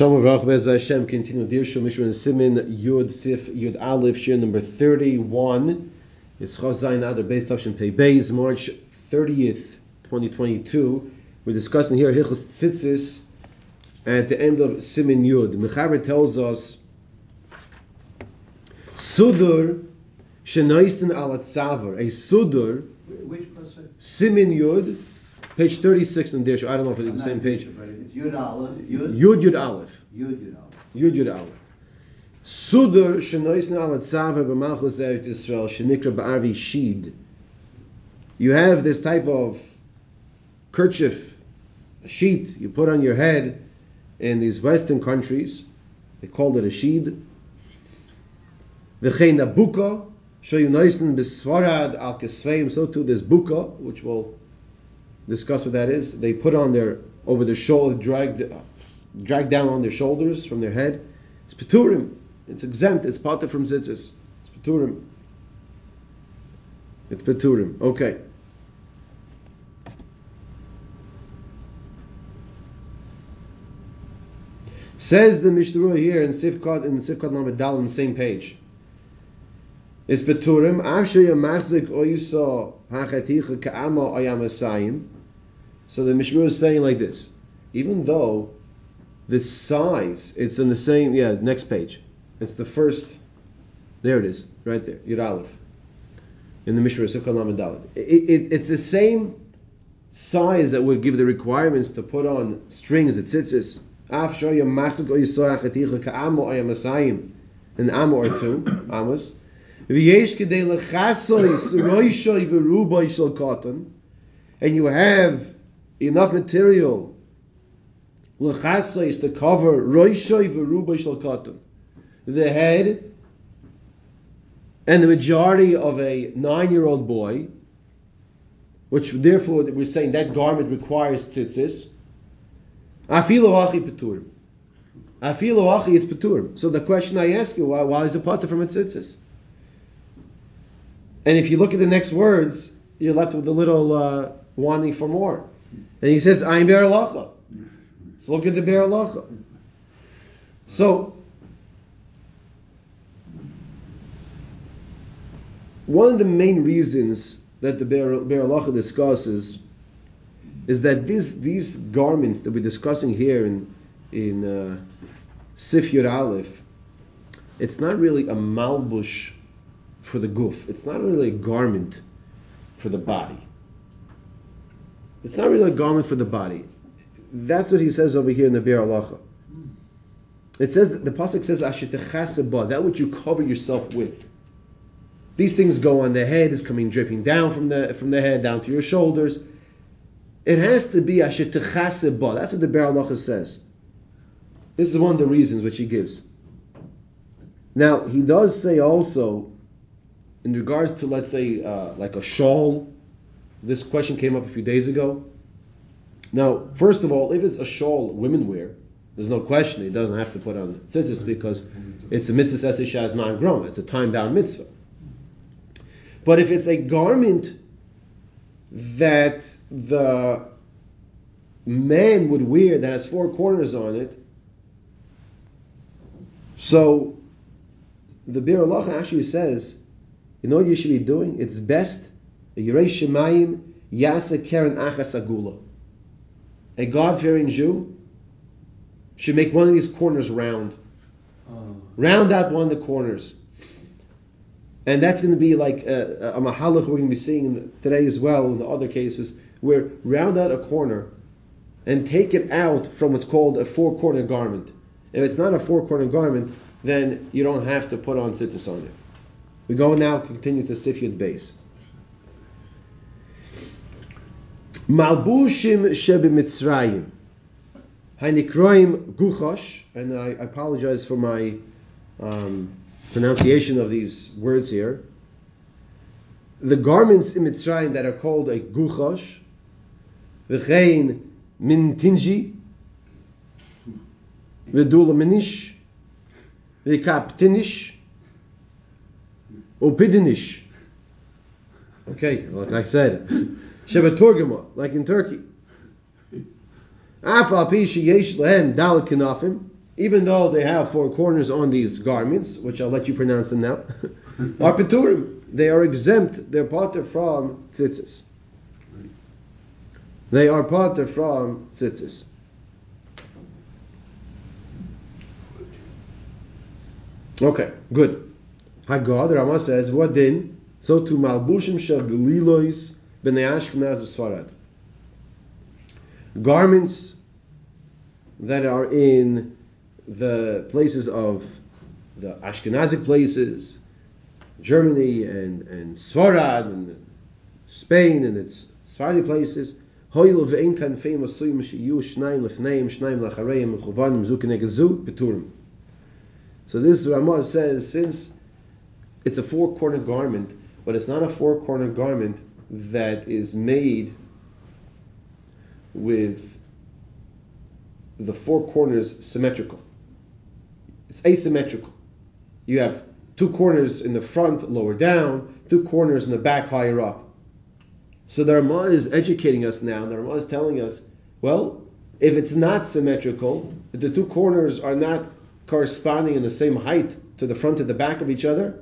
Shalom Avrach Bez Hashem continue Dirshu Mishra Simin Yud Sif Yud Aleph Shir number 31 It's Chazayin Adar Beis Tavshin Pei Beis March 30th 2022 We're discussing here Hilchos Tzitzis at the end of Simin Yud. Mechaber tells us Sudur Shenoisten Al Tzavar a Sudur Which pasuk? Simin Yud page 36 in Dirshu I don't know if it's I'm the same page It's Yud Aleph, Yud, Yud Yud Aleph Yud, Yud Aleph. Yud Yud Aleph. Sudur shenoisna al tzaver b'malchus Eretz Yisrael shenikra ba'arvi shid. You have this type of kerchief, a sheet you put on your head in these Western countries. They called it a shid. V'chein a buka shenoisna b'sfarad al kesveim. So too this buka, which we'll discuss what that is. They put on their over their shoulder, dragged dragged down on their shoulders from their head. It's peturim. It's exempt. It's part from tzitzis. It's peturim. It's peturim. Okay. Says the Mishnah here in Sifkat in Sifkat Lamed on the same page. It's peturim. Afshe yamachzik oyisa hachaticha ka'ama ayamasayim. So the Mishnah is saying like this: even though the size, it's in the same, yeah, next page. It's the first, there it is, right there, Yud Aleph, in the Mishnah, Sifkat Lamed Dalet. It, it, it's the same size that would give the requirements to put on strings, the tzitzis. Af shoya masik o yisoach eticha ka'amo ayam asayim, an amo or two, amos. V'yesh kedei lechasois roishoy v'ruboy shel cotton, and you have enough material L'chasa is to cover roishoy v'ruba cotton, the head and the majority of a nine-year-old boy, which therefore we're saying that garment requires tzitzis. Afilu achi peturim. Afilu achi it's peturim. So the question I ask you, why, why is it potter from a tzitzis? And if you look at the next words, you're left with a little uh, wanting for more. And he says, "I'm ber lacha." So look at the Be'er Halacha. So, one of the main reasons that the Be'er Halacha discusses is that these these garments that we're discussing here in in uh, Sif Yud Aleph, it's not really a malbush for the goof. It's not really a garment for the body. It's not really a garment for the body. That's what he says over here in the Be'er Halacha. It says that the pasuk says "Ashitechaseba," that which you cover yourself with. These things go on the head, is coming dripping down from the from the head down to your shoulders. It has to be "Ashitechaseba." That's what the Be'er Halacha says. This is one of the reasons which he gives. Now he does say also, in regards to let's say uh, like a shawl. This question came up a few days ago. Now, first of all, if it's a shawl women wear, there's no question it doesn't have to put on tzitzis because it's a mitzvah shaz man grom. It's a time bound mitzvah. But if it's a garment that the man would wear that has four corners on it, so the Bir actually says, you know what you should be doing? It's best, Yirei Shemayim Yasa Keren Achas Agula a God-fearing Jew should make one of these corners round. Oh. Round out one of the corners. And that's going to be like a, a mahalach we're going to be seeing today as well in the other cases, where round out a corner and take it out from what's called a four-corner garment. If it's not a four-corner garment, then you don't have to put on tzitzis on it. We go now, continue to Sifyud base. Malbushim shebimitzrayim. Hanikroim guchosh, and I apologize for my um, pronunciation of these words here. The garments in Mitzrayim that are called a guchosh, v'chein min tinji, v'dula minish, v'kap tinish, upidinish. Okay, like I said. Like in Turkey. Afal pi sheyesh lehem even though they have four corners on these garments, which I'll let you pronounce them now, are peturim. They are exempt. They're parted from tzitzis. They are parted from tzitzis. Okay, good. The Rama says, what din? So to malbushim shel b'nei Ashkenaz Sfarad. Garments that are in the places of the Ashkenazic places, Germany and, and Sfarad and Spain and its Sephardi places, ve'en kan feim asuyim sheyu shnaim lefneim shnaim lachareim mechuvanim zu keneged zu beturim. So this Ramah says since it's a four-cornered garment, but it's not a four-cornered garment that is made with the four corners symmetrical. It's asymmetrical. You have two corners in the front, lower down, two corners in the back, higher up. So the Ramah is educating us now. The Ramah is telling us, well, if it's not symmetrical, if the two corners are not corresponding in the same height to the front and the back of each other,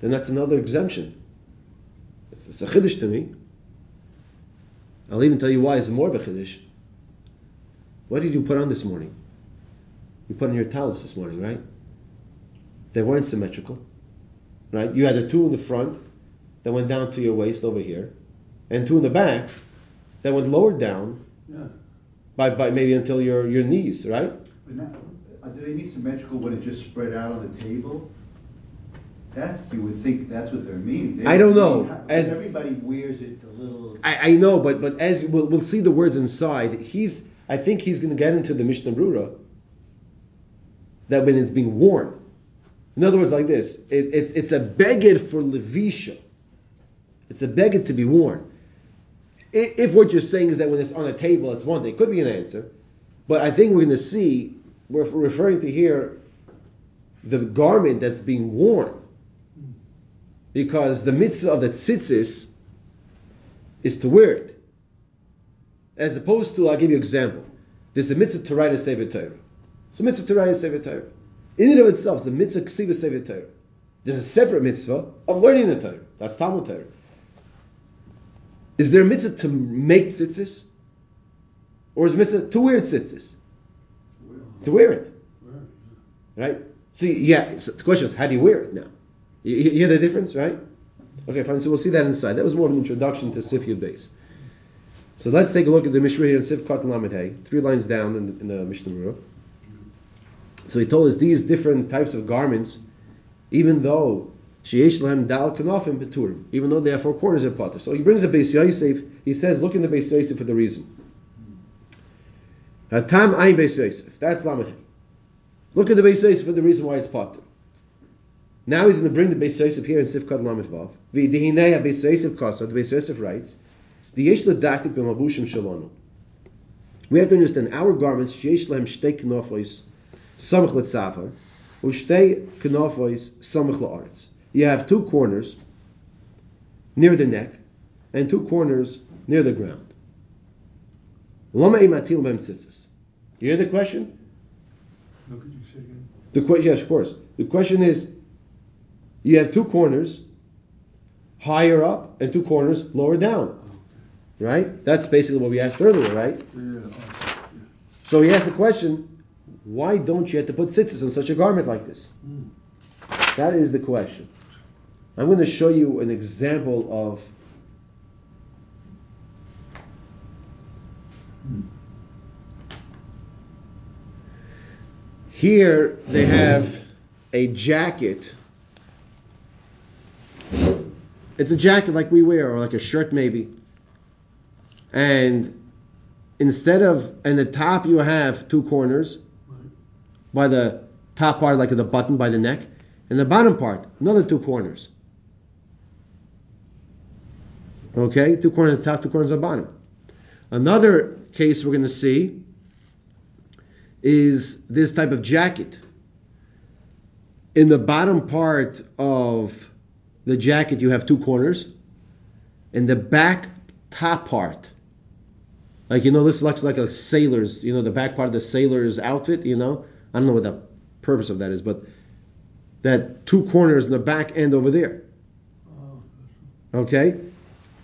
then that's another exemption. It's, it's a chiddush to me. I'll even tell you why it's more of a chiddush. What did you put on this morning? You put on your towels this morning, right? They weren't symmetrical, right? You had the two in the front that went down to your waist over here, and two in the back that went lower down Yeah. by, by maybe until your, your knees, right? But now, do they mean symmetrical when it just spread out on the table? That's, you would think that's what they're meaning. They I don't know. how- As- everybody wears it a little. I, I know, but but as we'll, we'll see the words inside, he's I think he's going to get into the Mishnah Berurah that when it's being worn. In other words, like this, it, it's it's a beged for levisha. It's a beged to be worn. If what you're saying is that when it's on a table, it's one thing, it could be an answer. But I think we're going to see we're referring to here the garment that's being worn, because the mitzvah of the tzitzis is to wear it. As opposed to, I'll give you an example. There's a mitzvah to write a Sefer Torah. It's a mitzvah to write a Sefer Torah. In and of itself, it's a mitzvah ksiva Sefer Torah. There's a separate mitzvah of learning the Torah. That's Talmud Torah. Is there a mitzvah to make tzitzis? Or is a mitzvah to wear tzitzis? To wear it. Right? So, yeah, so the question is, how do you wear it now? You, you hear the difference, right? Okay, fine. So we'll see that inside. That was more of an introduction to Sifya base. So let's take a look at the Mishnah here in Sifkat Lamed Hey, three lines down in, in the Mishnah. So he told us these different types of garments, even though sheyesh lahem dal kanafim beturim, even though they have four corners of potter. So he brings a Beis Yosef. He says, look in the Beis Yosef for the reason. Hatam ayin Beis Yosef. That's Lamed Hey. Look at the Beis Yosef for the reason why it's potter. Now he's going to bring the Beis Yosef here in Sifkat Lamed Vav. V'dihinei Beis Yosef kasa. The Beis Yosef writes, the yesh ledaktik b'mabushim shalonu. We have to understand our garments sheyesh lahem shtei knofos samach u'shtei knofos samach la'aretz. You have two corners near the neck and two corners near the ground. Lama imatil b'hem tzitzis. You hear the question? No, could you say again? The que- yes, of course. The question is, you have two corners higher up and two corners lower down, right? That's basically what we asked earlier, right? Yeah, So he asked the question, why don't you have to put tzitzis on such a garment like this? That is the question. I'm going to show you an example of Here they have a jacket. It's a jacket like we wear, or like a shirt maybe. And instead of, and the top you have two corners by the top part, like the button by the neck, and the bottom part, another two corners. Okay, two corners at the top, two corners at the bottom. Another case we're going to see is this type of jacket. In the bottom part of the jacket, you have two corners. And the back top part, like you know, this looks like a sailor's, you know, the back part of the sailor's outfit, you know, I don't know what the purpose of that is, but that two corners in the back end over there. Okay?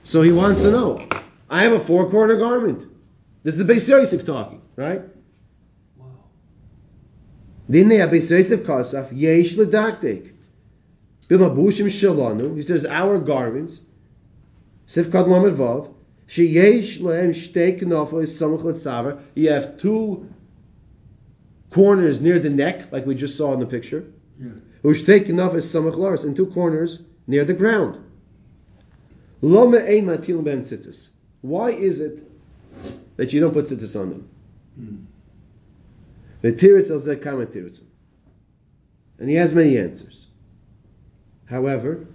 So he wants to know. I have a four corner garment. This is the Beis Yosef talking, right? wow. Din ya Beis Yosef kasaf yesh ledaktik. Bimabushim shalanu. He says our garments. Sifkat lamed vav. She yesh lehem shtei knofos samach letzaver. You have two corners near the neck, like we just saw in the picture. Yeah. Ushtei knofos samach laris, and two corners near the ground. Loma ein matil ben tzitzis. Why is it that you don't put tzitzis on them? Mm. V'tiritz al zeh kama tiritzim. And he has many answers. However,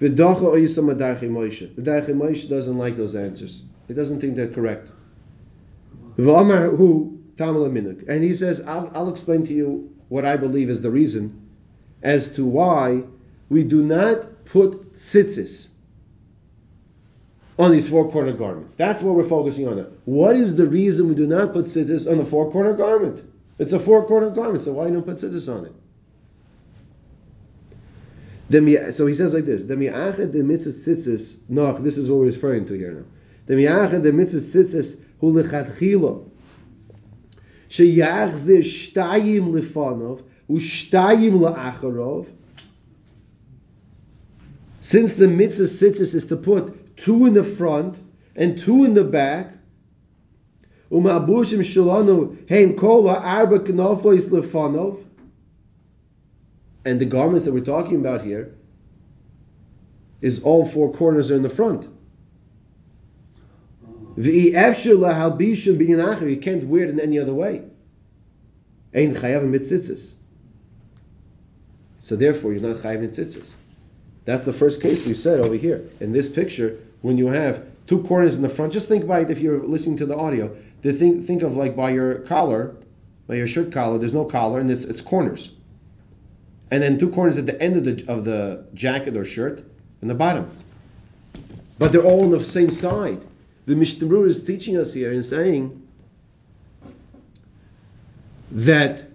v'dacha oyisam adaychi Moshe. Doesn't like those answers. He doesn't think they're correct. And he says, I'll, I'll explain to you what I believe is the reason as to why we do not put tzitzis on these four corner garments. That's what we're focusing on. Now. What is the reason we do not put tzitzis on the four corner garment? It's a four corner garment, so why don't put tzitzis on it? So he says like this: the "Demiached the mitzvah tzitzis." No, this is what we're referring to here now. The Demiached the mitzvah tzitzis hu lechatchila sheyachzir shtayim lefanov ushtayim laacharov. Since the mitzvah tzitzis is to put two in the front and two in the back, uma'abushim shalanu heim kol arba knafois lefanov. And the garments that we're talking about here is all four corners are in the front. You can't wear it in any other way. So therefore, you're not chayav mitzitzis. That's the first case we said over here. In this picture, when you have two corners in the front, just think by it if you're listening to the audio. To think, think of like by your collar, by your shirt collar, there's no collar and it's, it's corners. And then two corners at the end of the, of the jacket or shirt and the bottom. But they're all on the same side. The Mishnah Berurah is teaching us here and saying that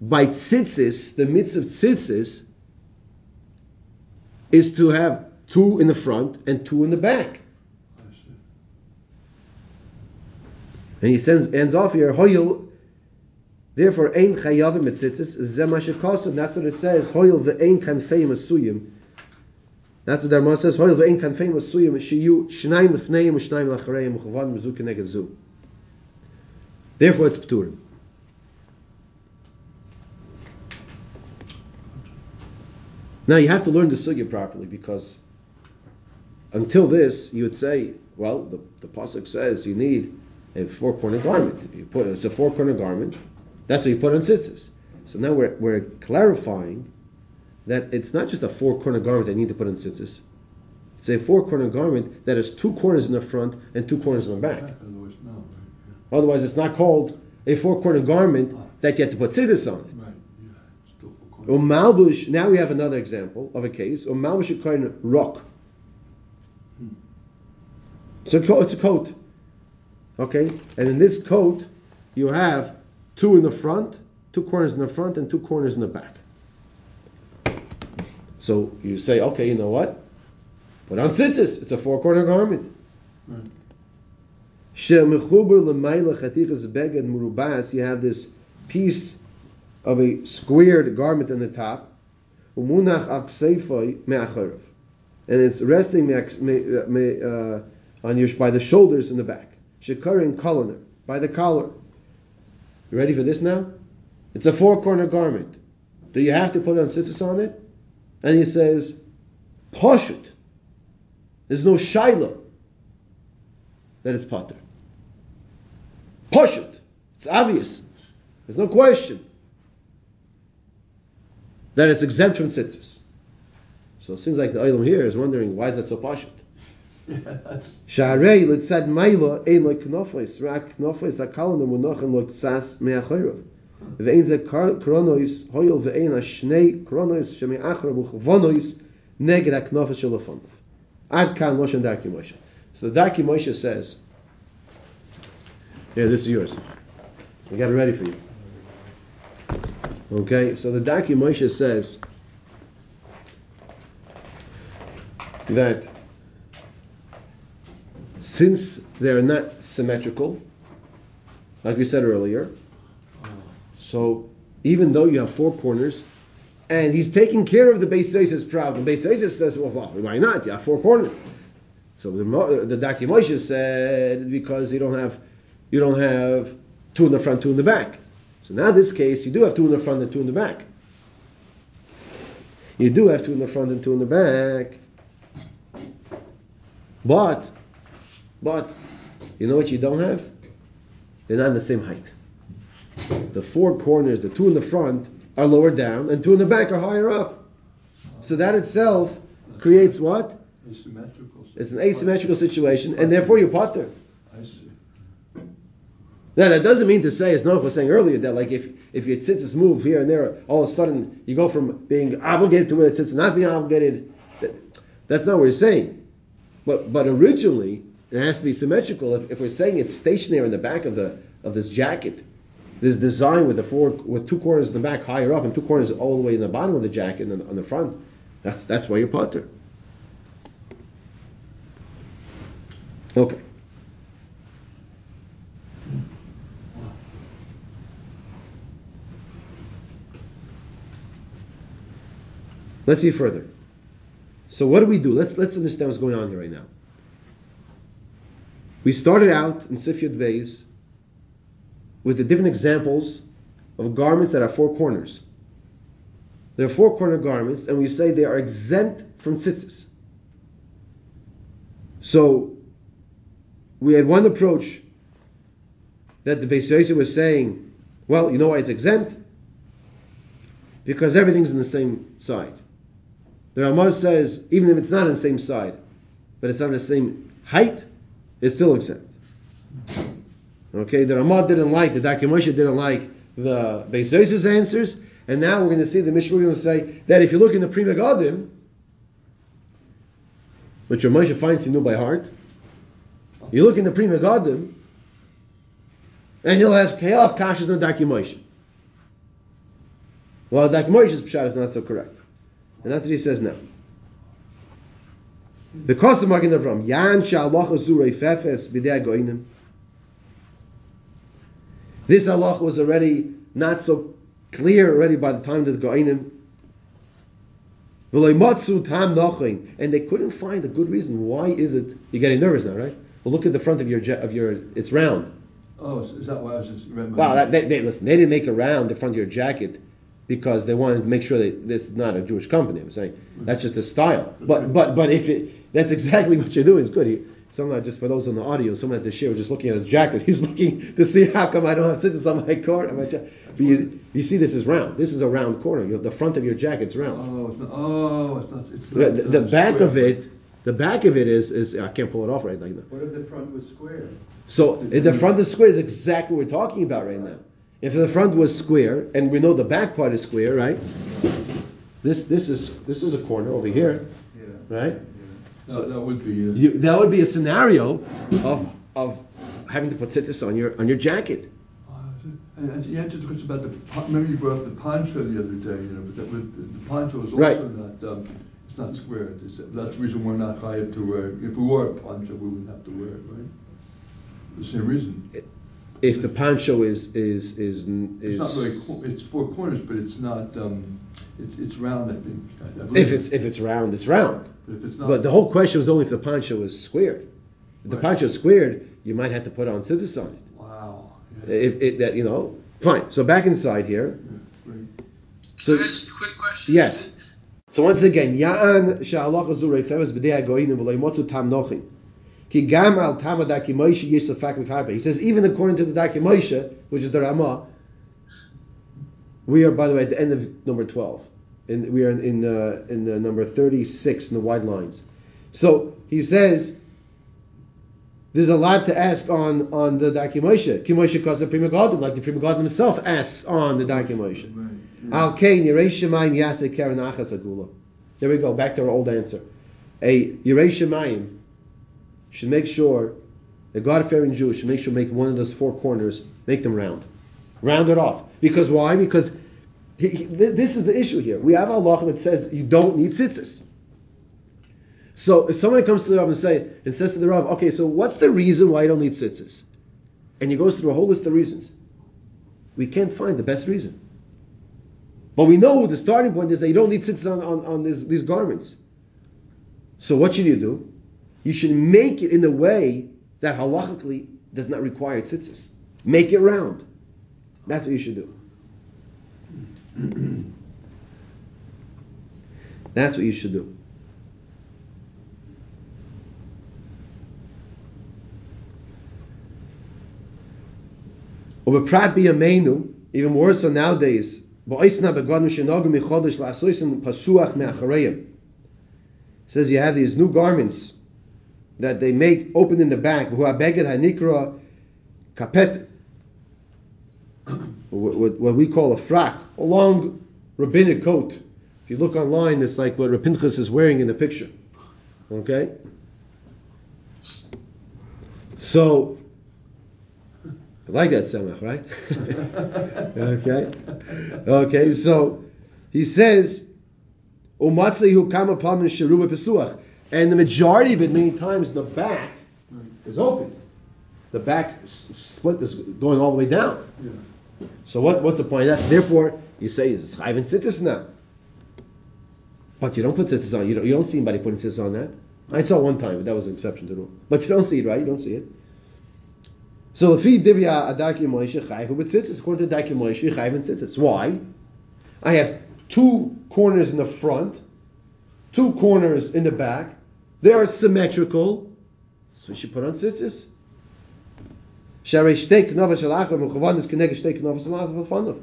by tzitzis, the mitzvah of tzitzis is to have two in the front and two in the back. And he sends, ends off here, therefore, ein chayavim mitzitzis, zemashikosav, that's what it says, Hoyel ve'ein kanfei masuyim. That's what the Ramah says, Hoyel ve'ein kanfei masuyim, shiyu shnaim lefneim, u'shnaim lachareim, u'chavan, mezu keneged zu. Therefore, it's pturim. Now, you have to learn the sugya properly, because until this, you would say, well, the, the pasuk says you need a four corner garment. You put it's a four corner garment. That's what you put on tzitzis. So now we're, we're clarifying that it's not just a four corner garment that you need to put on tzitzis. It's a four corner garment that has two corners in the front and two corners in the back. Otherwise, no, right? Otherwise, it's not called a four corner garment that you have to put tzitzis on it. Yeah. Right, yeah, still for corners. Umm Umalbush. Now we have another example of a case. Umm Umalbush koin rock. Hmm. It's a coat. It's a coat. Okay, and in this coat, you have two in the front, two corners in the front, and two corners in the back. So you say, okay, you know what? Put on tzitzis. It's a four-corner garment. Right. Shemechuber l'mayla chatichas beged murubas. You have this piece of a squared garment on the top. Umunach akseifoi me'acharav. And it's resting uh, on your by the shoulders in the back. Shekarin koloner by the collar. You ready for this now? It's a four-corner garment. Do you have to put on tzitzis on it? And he says, Poshut. There's no shaila that it's potter. Poshut. It's obvious. There's no question that it's exempt from tzitzis. So it seems like the Olam here is wondering why is that so poshut? Yeah. Sha'arei litzad mayla ein lo knofos, rak knofos akalana munochen lo tzas me'achorov. Ve'ein ze kronois hoyel ve'ein ha-shnei kronois sheme'achorov u'chvonois neged ha-knofos shelafonov. Ad kan Moshe Darki Moshe. So the Darki Moshe says, here, this is yours. I got it ready for you. Okay, so the Darki Moshe says that since they're not symmetrical, like we said earlier, so even though you have four corners, and he's taking care of the Beis Yosef's problem, Beis Yosef says, well, well, why not? You have four corners. So the, the Darki Moshe said because you don't have you don't have two in the front, two in the back. So now in this case, you do have two in the front and two in the back. You do have two in the front and two in the back. But, but, you know what you don't have? They're not in the same height. The four corners, the two in the front, are lower down, and two in the back are higher up. So that itself creates what? Asymmetrical. It's an asymmetrical situation, and therefore you're potter. I see. Now that doesn't mean to say, as Noach was saying earlier, that like if if your tzitzis move here and there, all of a sudden you go from being obligated to where the tzitzis not being obligated. That, that's not what we're saying. But but originally it has to be symmetrical. If, if we're saying it's stationary in the back of the of this jacket, this design with the four with two corners in the back higher up and two corners all the way in the bottom of the jacket and on the front, that's that's why you're potter. Okay. Let's see further. So what do we do? Let's let's understand what's going on here right now. We started out in Sifyat Beis with the different examples of garments that have four corners. They're four corner garments, and we say they are exempt from tzitzis. So we had one approach that the Beis Yosef was saying, well, you know why it's exempt? Because everything's on the same side. The Ramah says, even if it's not on the same side, but it's on the same height, it's still exempt. Okay, the Ramah didn't like, the Darki Moshe didn't like the Beis Yosef's answers, and now we're going to see the Mishnah, we're going to say that if you look in the Pri Megadim, which Ramosha finds he knew by heart, you look in the Prima Megadim, and he'll have, he'll have kashas no Daki Well, Darki Moshe's pshat is not so correct. And that's what he says now. The cost of Magen Avram, Yan Sha'alach Azurei Fefes B'dei Goinim. This Allah was already not so clear already by the time of the Goinim. V'loimatzu tam nochain, and they couldn't find a good reason. Why is it? You're getting nervous now, right? Well, look at the front of your of your. It's round. Oh, is is that why I was just remembering? Wow, that, they, they listen. They didn't make a round the front of your jacket because they wanted to make sure that this is not a Jewish company. I'm saying that's just a style. But but but if it, that's exactly what you're doing. It's good. He, someone just for those on the audio, someone at the share was just looking at his jacket. He's looking to see how come I don't have tzitzis on my corner. ja- But you, you see, this is round. This is a round corner. You have the front of your jacket's round. Oh, it's not. Oh, it's not. It's The, not, the, the back square. of it, the back of it is is I can't pull it off right now. What if the front was square? So if the front is square is exactly what we're talking about right now. If the front was square, and we know the back part is square, right? This this is this is a corner over here, Yeah. right? Yeah. That, that would be. Uh, You, that would be a scenario of of having to put tzitzis on your on your jacket. oh, and, and you answered the question about the. Remember you brought up the poncho the other day, you know, but that was, the poncho is also Right. not. Um, it's not square. It's, that's the reason we're not up to wear. it. If we wore a poncho, we wouldn't have to wear it, right? The same reason. If the pancho is is is It's is not really. cor- It's four corners, but it's not. Um, it's it's round. I think. I, I if it's if it's round, it's round. But if it's not. But the whole question was only if the pancho is squared. If the pancho is squared, you might have to put on tzitzis on it. Wow. Yeah. If it, that you know, fine. So back inside here. Yeah, great. So Can I ask you a quick question? yes. So once again, Ya'an sha'alach azurei feves b'dei hagoyinim v'lo yimotzu tam nochin. He says even according to the Darki Moshe, which is the Ramah, we are by the way at the end of number twelve, and we are in in, uh, in uh, number thirty six in the wide lines. So he says. There's a lot to ask on, on the Darki Moshe. Ki Moshe Kasa Pri Megadim, like the Pri Megadim himself asks on the Darki Moshe. Al kain Yirei Shemayim Yaseh Agula. There we go, back to our old answer. A Shemayim should make sure, a God-fearing Jew should make sure make one of those four corners, make them round. Round it off. Because why? Because He, he, this is the issue here. We have a law that says you don't need tzitzis. So if someone comes to the Rav and say and says to the Rav, okay, so what's the reason why you don't need tzitzis? And he goes through a whole list of reasons. We can't find the best reason. But we know the starting point is that you don't need tzitzis on, on, on this, these garments. So what should you do? You should make it in a way that halachically does not require tzitzis. Make it round. That's what you should do. That's what you should do. Prat biyamenu, even more so nowadays, says you have these new garments that they make open in the back, hanikra kapet, what we call a frak, a long rabbinic coat. If you look online, it's like what Rapinchas is wearing in the picture. Okay? So, I like that semach, right? okay. Okay, so he says, Umatzehu kama pamin sheruba pesuach. And the majority of it, many times, the back is open. The back split is going all the way down. Yeah. So what, what's the point of that? Therefore, you say it's chayv and tzitzis now. But you don't put tzitzis on. You don't, you don't see anybody putting tzitzis on that. I saw one time, but that was an exception to the rule. But you don't see it, right? You don't see it. So lefi divya adaki moishe chayv with tzitzis. According to adaki chayv and tzitzis. Why? I have two corners in the front, two corners in the back. They are symmetrical, so you should put on tzitzis. Sharei shtei knava shel achar mechuvan is keneged shtei knava shel achar v'fanav.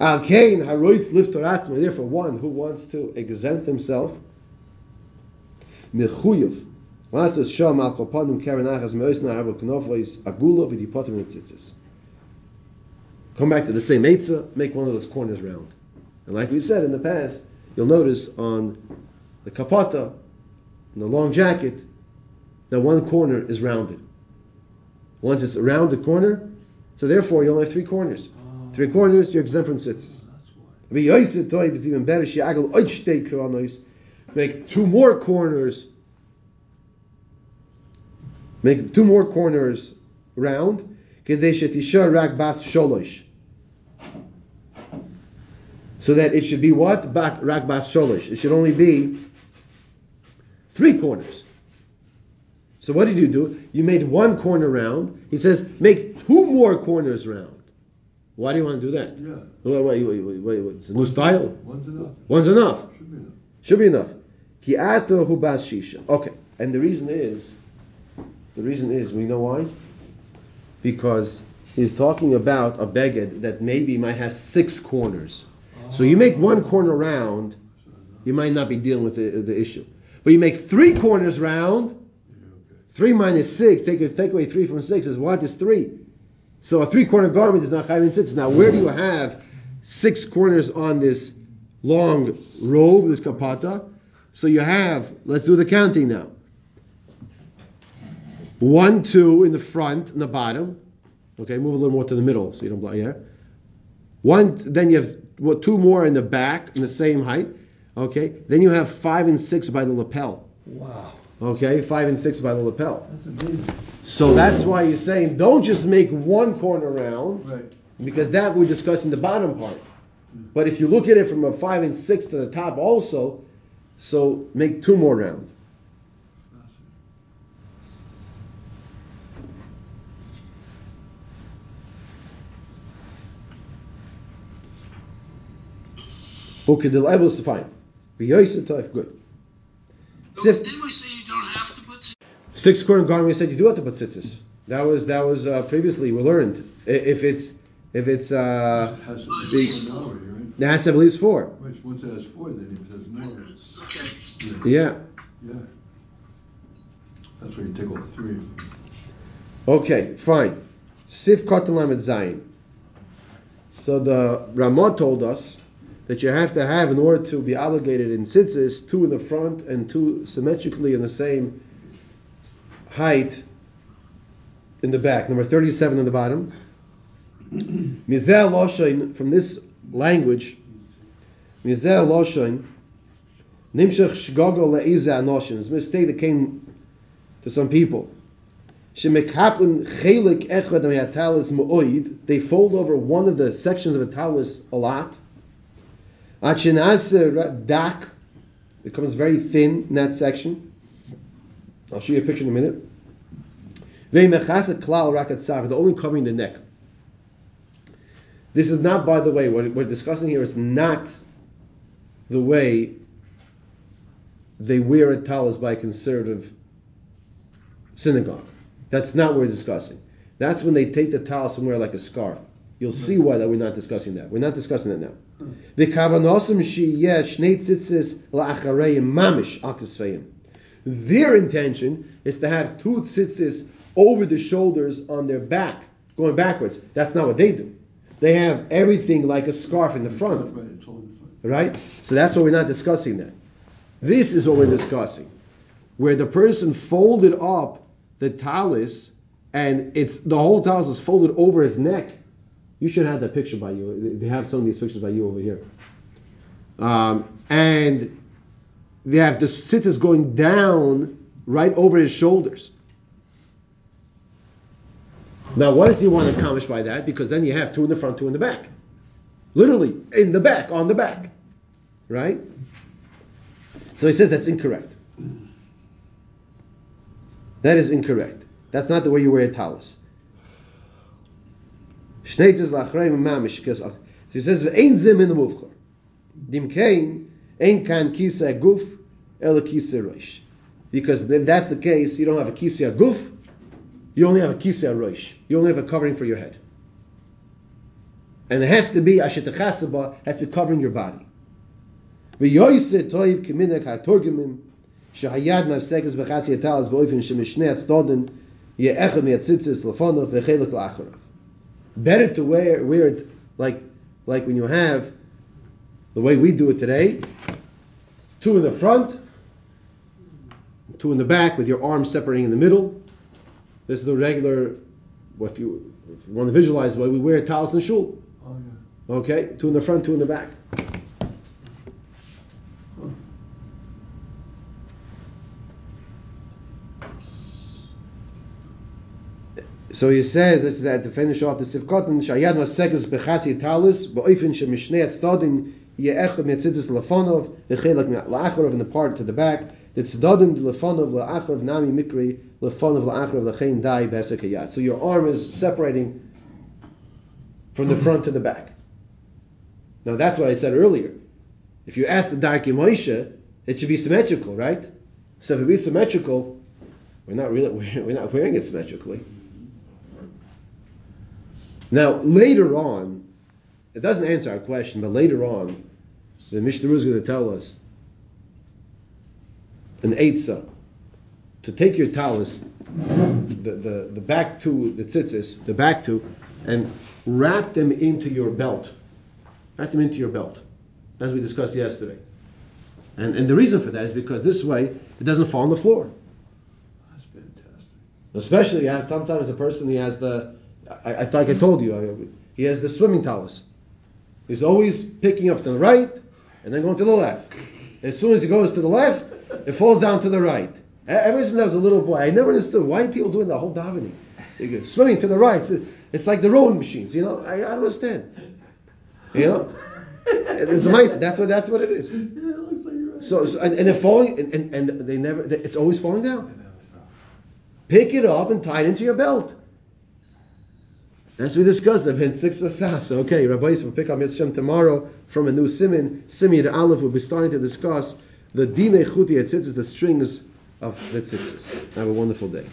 Al kain haroitz liftor atzma. Therefore, one who wants to exempt himself, mechuyev, lasas sham al kopanim karen achas meoisna arba knovois agula v'dipotim tzitzis. Come back to the same eitzah, make one of those corners round. And like we said in the past, you'll notice on the kapata, in the long jacket, that one corner is rounded. Once it's around the corner, so therefore you only have three corners. Oh. Three corners, you're exempt from tzitzis. Oh, why. It's even better. Make two more corners. Make two more corners round. So that it should be what? Rak bas sholish. It should only be three corners. So what did you do? You made one corner round. He says, make two more corners round. Why do you want to do that? Yeah. Wait, wait, wait, wait, wait, wait. It's a new style. One's enough. One's enough. Should be enough. Should be enough. Ki ato hu bas shisha. Okay. And the reason is, the reason is, we know why? Because he's talking about a beged that maybe might have six corners. So you make one corner round, you might not be dealing with the, the issue. But you make three corners round, three minus six, take, take away three from six is what is three. So a three corner garment is not chayv and tzitzis. Now where do you have six corners on this long robe, this kapata? So you have, let's do the counting now. One, two in the front and the bottom. Okay, move a little more to the middle so you don't block. Yeah. One, then you have two more in the back in the same height. Okay. Then you have five and six by the lapel. Wow. Okay, five and six by the lapel. That's amazing. So that's why he's saying don't just make one corner round Right. because that we're discussing the bottom part. But if you look at it from a five and six to the top also, so make two more round. Okay, the level is fine. V'yoyse toif, Good. So Sif- didn't we say you don't have to put? Six corner garment. We said you do have to put tzitzis. That was that was uh, previously we learned. If it's if it's uh, It has At least four. four now, right? it has to at least four. Which, once it has four, then it says more. Okay. Yeah. Yeah. Yeah. That's where you take off three. Okay. Fine. Sif katan lamed zayin. So the Ramah told us that you have to have in order to be obligated in tzitzis two in the front and two symmetrically in the same height in the back. Number thirty-seven on the bottom. Mizel loshain from this language. Mizeh Loshain, Nimshach Shgogo Le'ize Anoshin. It's a mistake that came to some people. Chelik. They fold over one of the sections of a talis a lot. Achinase uh, Dak it becomes very thin in that section. I'll show you a picture in a minute. Ve'mechasa Klal Rakat Sav. They're only covering the neck. This is not, by the way, what we're discussing here is not the way they wear a talis by a conservative synagogue. That's not what we're discussing. That's when they take the talis and wear like a scarf. You'll see why that we're not discussing that. We're not discussing that now. The kavanosim sheyeh shnei tzitzis la'achareim mamish. Their intention is to have two tzitzis over the shoulders on their back, going backwards. That's not what they do. They have everything like a scarf in the front. Right, it's all different. Right? So that's why we're not discussing that. This is what we're discussing. Where the person folded up the talis and it's the whole talis is folded over his neck. You should have that picture by you. They have some of these pictures by you over here. Um, and they have the tzitzis going down right over his shoulders. Now, what does he want to accomplish by that? Because then you have two in the front, two in the back. Literally, in the back, on the back. Right? So he says that's incorrect. That is incorrect. That's not the way you wear a talus. Shneitzes lachreim mamish because so he says ein zim in the muvchor. Dim kain ein kan kisa guf el kisa roish. Because if that's the case, you don't have a kisa guf, you only have a kisa roish. You only have a covering for your head. And it has to be ashetachasaba, has to be covering your body. V'yoyse toiv kiminek ha'torgimim שהיד מהפסקס בחצי הטלס באופן שמשני הצדדים יהיה אחד מהציצס לפונו וחלק לאחריו. Better to wear, wear it like, like when you have, the way we do it today, two in the front, two in the back with your arms separating in the middle. This is the regular, if you, if you want to visualize the way we wear towels and shul. Oh, yeah. Okay, two in the front, two in the back. So he says it's that to finish off the Sivkotin, Shayad Masegas Bechatzi Talis, Ba'ifin Shemishnei Tzadin, Ye'echad Metzitzis Lefonov, Echelak La'acharov in the part to the back, the Tzadin Lefonov La'acharov Nami Mikri, Lefonov La'acharov Lachein Dai Besekayat. So your arm is separating from the front to the back. Now that's what I said earlier. If you ask the Darki Moshe, it should be symmetrical, right? So if it be symmetrical, we're not really we're not wearing it symmetrically. Now later on, it doesn't answer our question, but later on, the Mishnah is going to tell us an eitzah to take your talus, the, the, the back two, the tzitzis, the back two, and wrap them into your belt. Wrap them into your belt, as we discussed yesterday. And, and the reason for that is because this way it doesn't fall on the floor. That's fantastic. Especially, sometimes a person he has the, I, I thought I told you, I- he has the swimming talus. He's always picking up to the right and then going to the left. As soon as he goes to the left, it falls down to the right. Ever since I was a little boy, I never understood why people doing the whole davening. Swimming to the right. It's, like the rowing machines, you know. I, I don't understand. You know, it's nice. That's what that's what it is. Like. So, so and, and they're falling, and, and, and they never. They, it's always falling down. Pick it up and tie it into your belt. As we discussed, I've been six asas. Okay, Rabbi Yisrael will pick up Yisrael tomorrow from a new simin. Simin Aleph will be starting to discuss the dine chuti tzitzis, the strings of the tzitzis. Have a wonderful day.